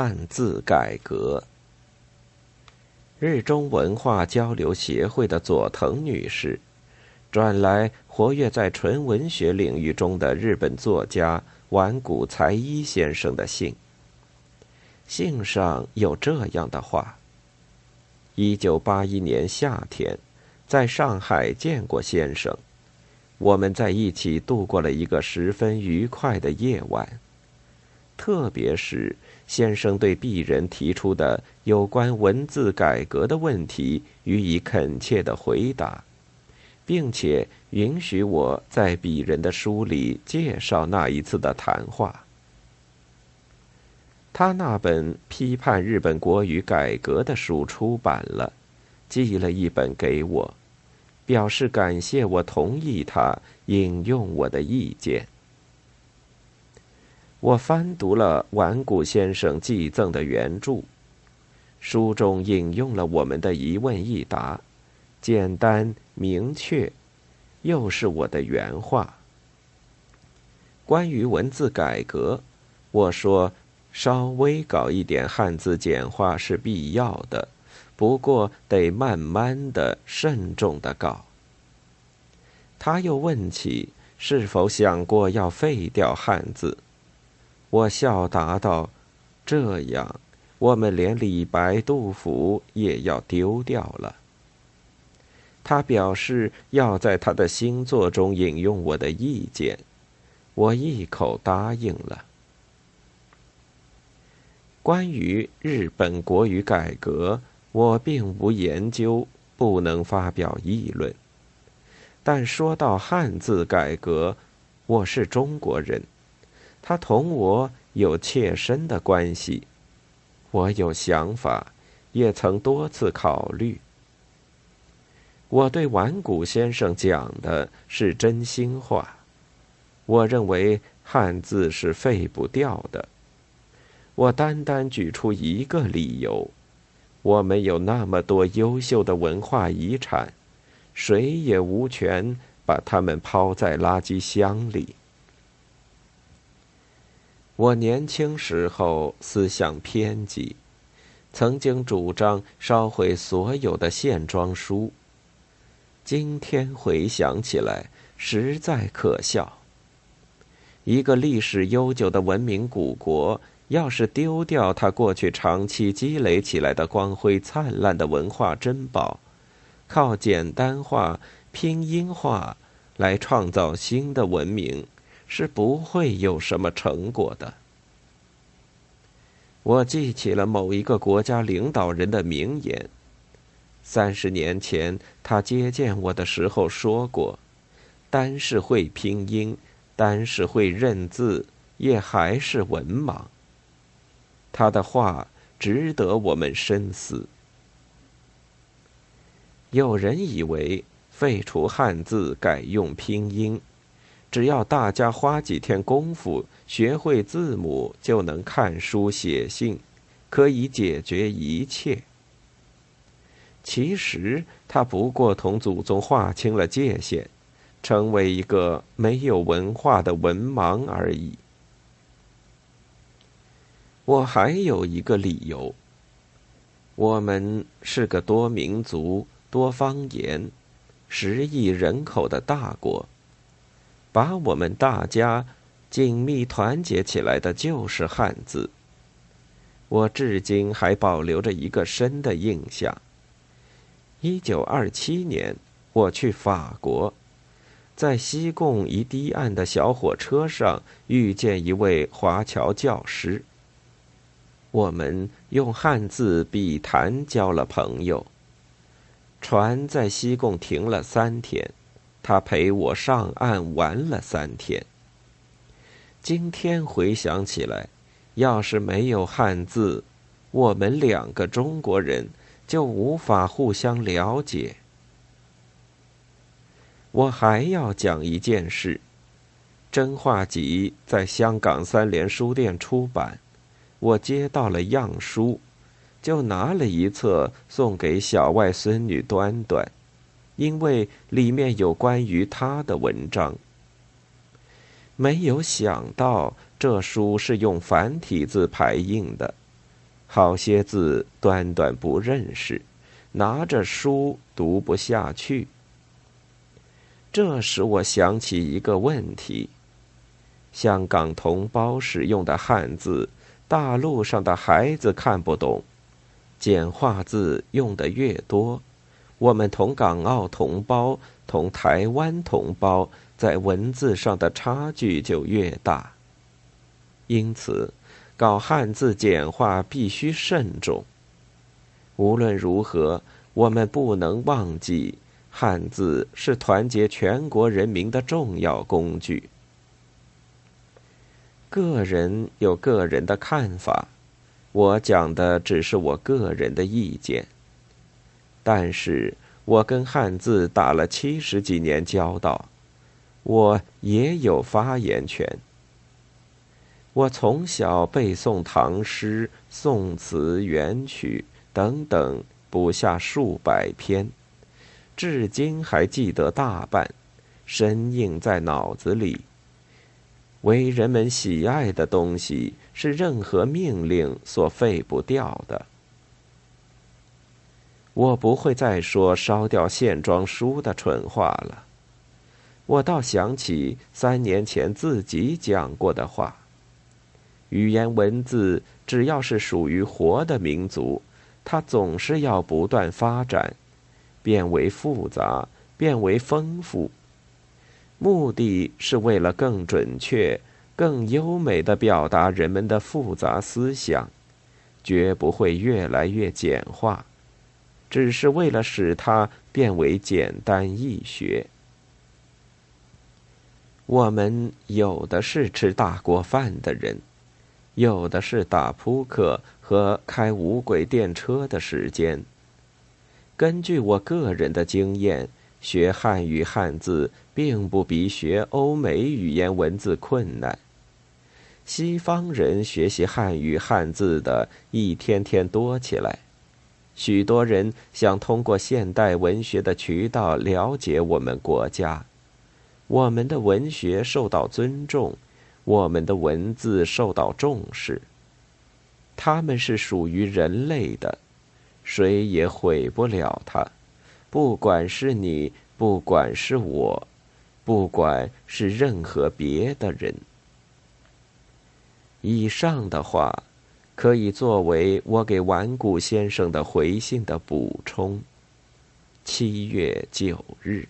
汉字改革。日中文化交流协会的佐藤女士，转来活跃在纯文学领域中的日本作家丸谷才一先生的信。信上有这样的话：一九八一年夏天，在上海见过先生，我们在一起度过了一个十分愉快的夜晚。特别是先生对鄙人提出的有关文字改革的问题予以恳切的回答，并且允许我在鄙人的书里介绍那一次的谈话。他那本批判日本国语改革的书出版了，寄了一本给我，表示感谢我同意他引用我的意见。我翻读了顽古先生寄赠的原著，书中引用了我们的一问一答，简单明确，又是我的原话。关于文字改革，我说稍微搞一点汉字简化是必要的，不过得慢慢的、慎重的搞。他又问起是否想过要废掉汉字。我笑答道：“这样，我们连李白、杜甫也要丢掉了。”他表示要在他的新作中引用我的意见，我一口答应了。关于日本国语改革，我并无研究，不能发表议论。但说到汉字改革，我是中国人。他同我有切身的关系，我有想法，也曾多次考虑。我对顽古先生讲的是真心话。我认为汉字是废不掉的。我单单举出一个理由：我们有那么多优秀的文化遗产，谁也无权把它们抛在垃圾箱里。我年轻时候思想偏激，曾经主张烧毁所有的线装书。今天回想起来，实在可笑。一个历史悠久的文明古国，要是丢掉它过去长期积累起来的光辉灿烂的文化珍宝，靠简单化、拼音化来创造新的文明。是不会有什么成果的。我记起了某一个国家领导人的名言。三十年前他接见我的时候说过：“单是会拼音，单是会认字，也还是文盲。”他的话值得我们深思。有人以为废除汉字，改用拼音。只要大家花几天功夫学会字母，就能看书写信，可以解决一切。其实他不过同祖宗划清了界限，成为一个没有文化的文盲而已。我还有一个理由：我们是个多民族、多方言、十亿人口的大国。把我们大家紧密团结起来的就是汉字。我至今还保留着一个深的印象。一九二七年，我去法国，在西贡一堤岸的小火车上遇见一位华侨教师。我们用汉字笔谈交了朋友。船在西贡停了三天。他陪我上岸玩了三天。今天回想起来，要是没有汉字，我们两个中国人就无法互相了解。我还要讲一件事：真话集在香港三联书店出版，我接到了样书，就拿了一册送给小外孙女端端。因为里面有关于他的文章，没有想到这书是用繁体字排印的，好些字端端不认识，拿着书读不下去。这使我想起一个问题：香港同胞使用的汉字，大陆上的孩子看不懂，简化字用的越多，我们同港澳同胞、同台湾同胞在文字上的差距就越大。因此。搞汉字简化必须慎重。无论如何，我们不能忘记，汉字是团结全国人民的重要工具。个人有个人的看法，我讲的只是我个人的意见。但是我跟汉字打了七十几年交道，我也有发言权。我从小背诵唐诗、宋词、元曲等等，不下数百篇，至今还记得大半，深印在脑子里。为人们喜爱的东西，是任何命令所废不掉的。我不会再说烧掉线装书的蠢话了。我倒想起三年前自己讲过的话。语言文字只要是属于活的民族，它总是要不断发展，变为复杂，变为丰富。目的是为了更准确、更优美的表达人们的复杂思想，绝不会越来越简化，只是为了使它变为简单易学。我们有的是吃大锅饭的人。有的是打扑克和开无轨电车的时间。根据我个人的经验，学汉语汉字并不比学欧美语言文字困难。西方人学习汉语汉字的一天天多起来，许多人想通过现代文学的渠道了解我们国家，我们的文学受到尊重。我们的文字受到重视，他们是属于人类的，谁也毁不了它。不管是你，不管是我，不管是任何别的人。以上的话，可以作为我给顽固先生的回信的补充。七月九日。